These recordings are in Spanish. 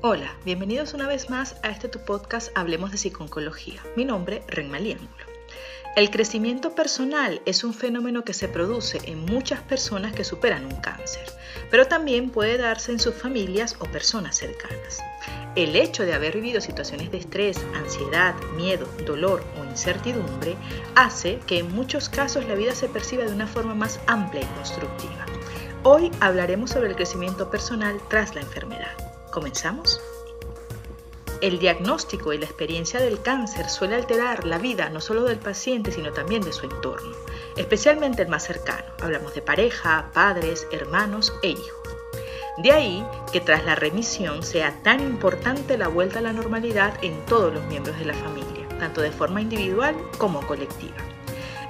Hola, bienvenidos una vez más a este tu podcast Hablemos de Psiconcología. Mi nombre, Ren Maliángulo. El crecimiento personal es un fenómeno que se produce en muchas personas que superan un cáncer, pero también puede darse en sus familias o personas cercanas. El hecho de haber vivido situaciones de estrés, ansiedad, miedo, dolor o incertidumbre hace que en muchos casos la vida se perciba de una forma más amplia y constructiva. Hoy hablaremos sobre el crecimiento personal tras la enfermedad. ¿Comenzamos? El diagnóstico y la experiencia del cáncer suele alterar la vida no solo del paciente, sino también de su entorno, especialmente el más cercano. Hablamos de pareja, padres, hermanos e hijos. De ahí que tras la remisión sea tan importante la vuelta a la normalidad en todos los miembros de la familia, tanto de forma individual como colectiva.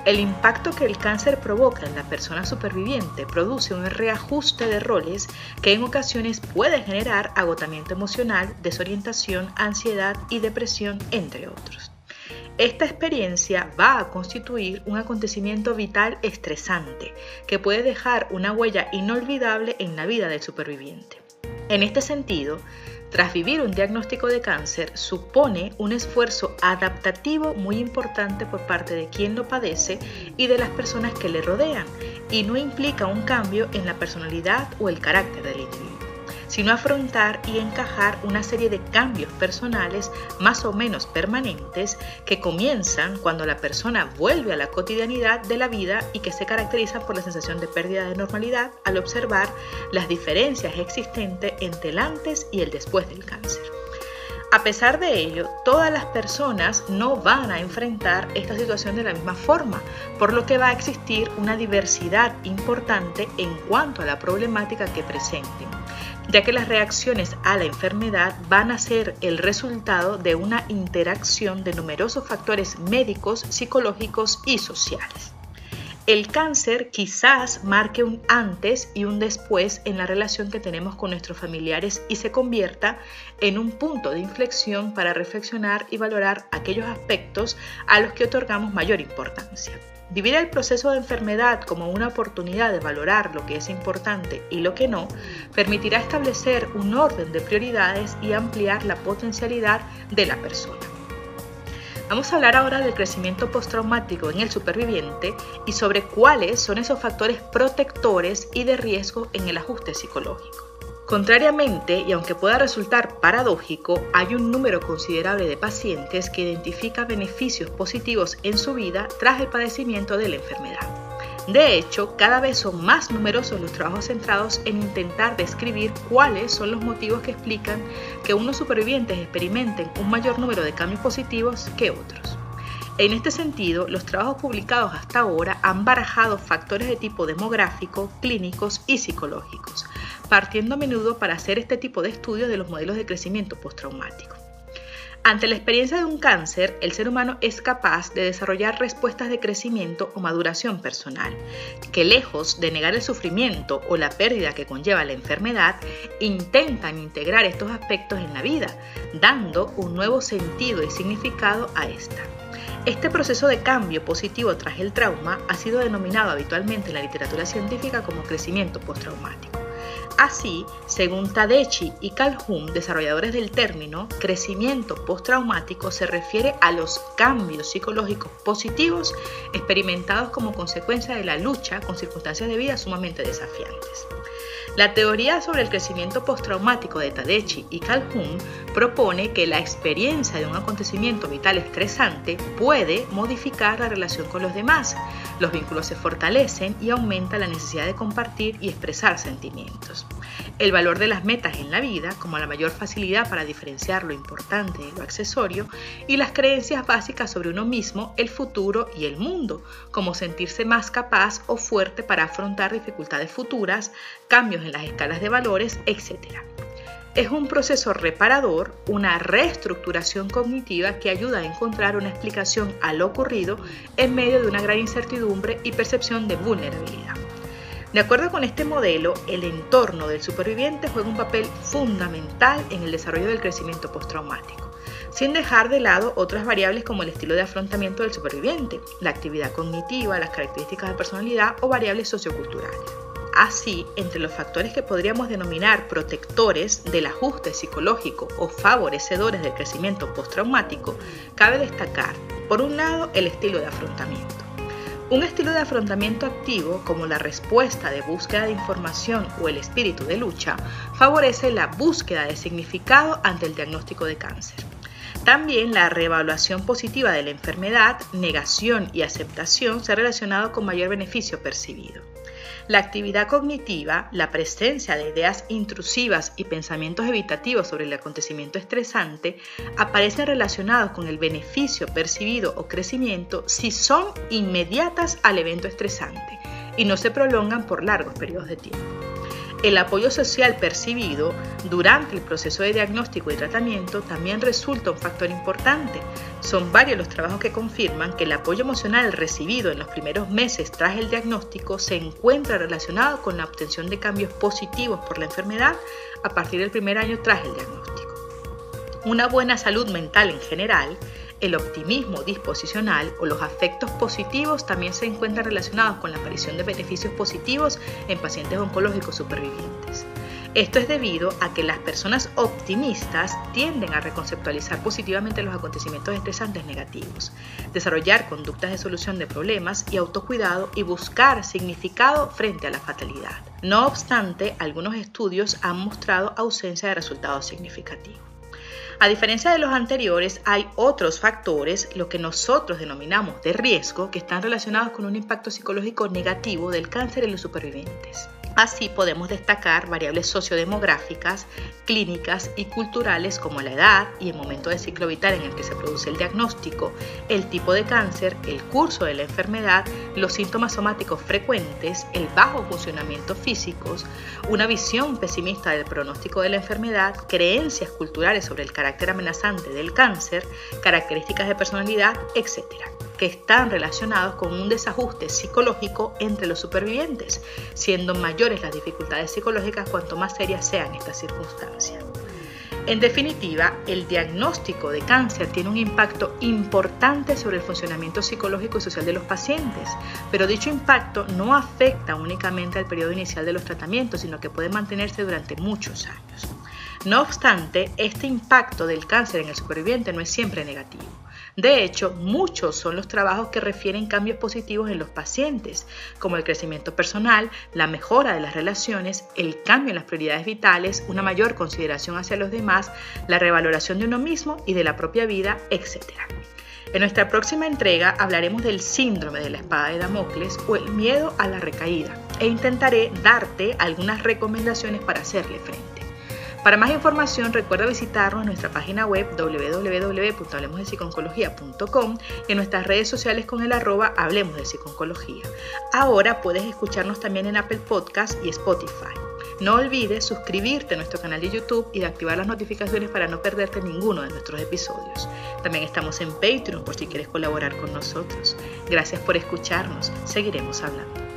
El impacto que el cáncer provoca en la persona superviviente produce un reajuste de roles que en ocasiones puede generar agotamiento emocional, desorientación, ansiedad y depresión, entre otros. Esta experiencia va a constituir un acontecimiento vital estresante que puede dejar una huella inolvidable en la vida del superviviente. En este sentido, tras vivir un diagnóstico de cáncer supone un esfuerzo adaptativo muy importante por parte de quien lo padece y de las personas que le rodean y no implica un cambio en la personalidad o el carácter del individuo sino afrontar y encajar una serie de cambios personales más o menos permanentes que comienzan cuando la persona vuelve a la cotidianidad de la vida y que se caracterizan por la sensación de pérdida de normalidad al observar las diferencias existentes entre el antes y el después del cáncer. A pesar de ello, todas las personas no van a enfrentar esta situación de la misma forma, por lo que va a existir una diversidad importante en cuanto a la problemática que presenten ya que las reacciones a la enfermedad van a ser el resultado de una interacción de numerosos factores médicos, psicológicos y sociales. El cáncer quizás marque un antes y un después en la relación que tenemos con nuestros familiares y se convierta en un punto de inflexión para reflexionar y valorar aquellos aspectos a los que otorgamos mayor importancia. Vivir el proceso de enfermedad como una oportunidad de valorar lo que es importante y lo que no permitirá establecer un orden de prioridades y ampliar la potencialidad de la persona. Vamos a hablar ahora del crecimiento postraumático en el superviviente y sobre cuáles son esos factores protectores y de riesgo en el ajuste psicológico. Contrariamente, y aunque pueda resultar paradójico, hay un número considerable de pacientes que identifica beneficios positivos en su vida tras el padecimiento de la enfermedad. De hecho, cada vez son más numerosos los trabajos centrados en intentar describir cuáles son los motivos que explican que unos supervivientes experimenten un mayor número de cambios positivos que otros. En este sentido, los trabajos publicados hasta ahora han barajado factores de tipo demográfico, clínicos y psicológicos, partiendo a menudo para hacer este tipo de estudios de los modelos de crecimiento postraumático. Ante la experiencia de un cáncer, el ser humano es capaz de desarrollar respuestas de crecimiento o maduración personal, que lejos de negar el sufrimiento o la pérdida que conlleva la enfermedad, intentan integrar estos aspectos en la vida, dando un nuevo sentido y significado a esta. Este proceso de cambio positivo tras el trauma ha sido denominado habitualmente en la literatura científica como crecimiento postraumático. Así, según Tadeci y Calhoun, desarrolladores del término, crecimiento postraumático se refiere a los cambios psicológicos positivos experimentados como consecuencia de la lucha con circunstancias de vida sumamente desafiantes. La teoría sobre el crecimiento postraumático de Tadeci y Calhoun propone que la experiencia de un acontecimiento vital estresante puede modificar la relación con los demás. Los vínculos se fortalecen y aumenta la necesidad de compartir y expresar sentimientos. El valor de las metas en la vida, como la mayor facilidad para diferenciar lo importante de lo accesorio, y las creencias básicas sobre uno mismo, el futuro y el mundo, como sentirse más capaz o fuerte para afrontar dificultades futuras, cambios en las escalas de valores, etc. Es un proceso reparador, una reestructuración cognitiva que ayuda a encontrar una explicación a lo ocurrido en medio de una gran incertidumbre y percepción de vulnerabilidad. De acuerdo con este modelo, el entorno del superviviente juega un papel fundamental en el desarrollo del crecimiento postraumático, sin dejar de lado otras variables como el estilo de afrontamiento del superviviente, la actividad cognitiva, las características de personalidad o variables socioculturales. Así, entre los factores que podríamos denominar protectores del ajuste psicológico o favorecedores del crecimiento postraumático, cabe destacar, por un lado, el estilo de afrontamiento. Un estilo de afrontamiento activo, como la respuesta de búsqueda de información o el espíritu de lucha, favorece la búsqueda de significado ante el diagnóstico de cáncer. También la reevaluación positiva de la enfermedad, negación y aceptación se ha relacionado con mayor beneficio percibido. La actividad cognitiva, la presencia de ideas intrusivas y pensamientos evitativos sobre el acontecimiento estresante aparecen relacionados con el beneficio percibido o crecimiento si son inmediatas al evento estresante y no se prolongan por largos periodos de tiempo. El apoyo social percibido durante el proceso de diagnóstico y tratamiento también resulta un factor importante. Son varios los trabajos que confirman que el apoyo emocional recibido en los primeros meses tras el diagnóstico se encuentra relacionado con la obtención de cambios positivos por la enfermedad a partir del primer año tras el diagnóstico. Una buena salud mental en general el optimismo disposicional o los afectos positivos también se encuentran relacionados con la aparición de beneficios positivos en pacientes oncológicos supervivientes. Esto es debido a que las personas optimistas tienden a reconceptualizar positivamente los acontecimientos estresantes negativos, desarrollar conductas de solución de problemas y autocuidado y buscar significado frente a la fatalidad. No obstante, algunos estudios han mostrado ausencia de resultados significativos. A diferencia de los anteriores, hay otros factores, lo que nosotros denominamos de riesgo, que están relacionados con un impacto psicológico negativo del cáncer en los supervivientes. Así podemos destacar variables sociodemográficas, clínicas y culturales como la edad y el momento de ciclo vital en el que se produce el diagnóstico, el tipo de cáncer, el curso de la enfermedad, los síntomas somáticos frecuentes, el bajo funcionamiento físicos, una visión pesimista del pronóstico de la enfermedad, creencias culturales sobre el carácter amenazante del cáncer, características de personalidad, etc que están relacionados con un desajuste psicológico entre los supervivientes, siendo mayores las dificultades psicológicas cuanto más serias sean estas circunstancias. En definitiva, el diagnóstico de cáncer tiene un impacto importante sobre el funcionamiento psicológico y social de los pacientes, pero dicho impacto no afecta únicamente al periodo inicial de los tratamientos, sino que puede mantenerse durante muchos años. No obstante, este impacto del cáncer en el superviviente no es siempre negativo. De hecho, muchos son los trabajos que refieren cambios positivos en los pacientes, como el crecimiento personal, la mejora de las relaciones, el cambio en las prioridades vitales, una mayor consideración hacia los demás, la revaloración de uno mismo y de la propia vida, etc. En nuestra próxima entrega hablaremos del síndrome de la espada de Damocles o el miedo a la recaída e intentaré darte algunas recomendaciones para hacerle frente. Para más información recuerda visitarnos en nuestra página web www.hablemosdepsiconcología.com y en nuestras redes sociales con el arroba Hablemos de Psiconcología. Ahora puedes escucharnos también en Apple Podcast y Spotify. No olvides suscribirte a nuestro canal de YouTube y de activar las notificaciones para no perderte ninguno de nuestros episodios. También estamos en Patreon por si quieres colaborar con nosotros. Gracias por escucharnos. Seguiremos hablando.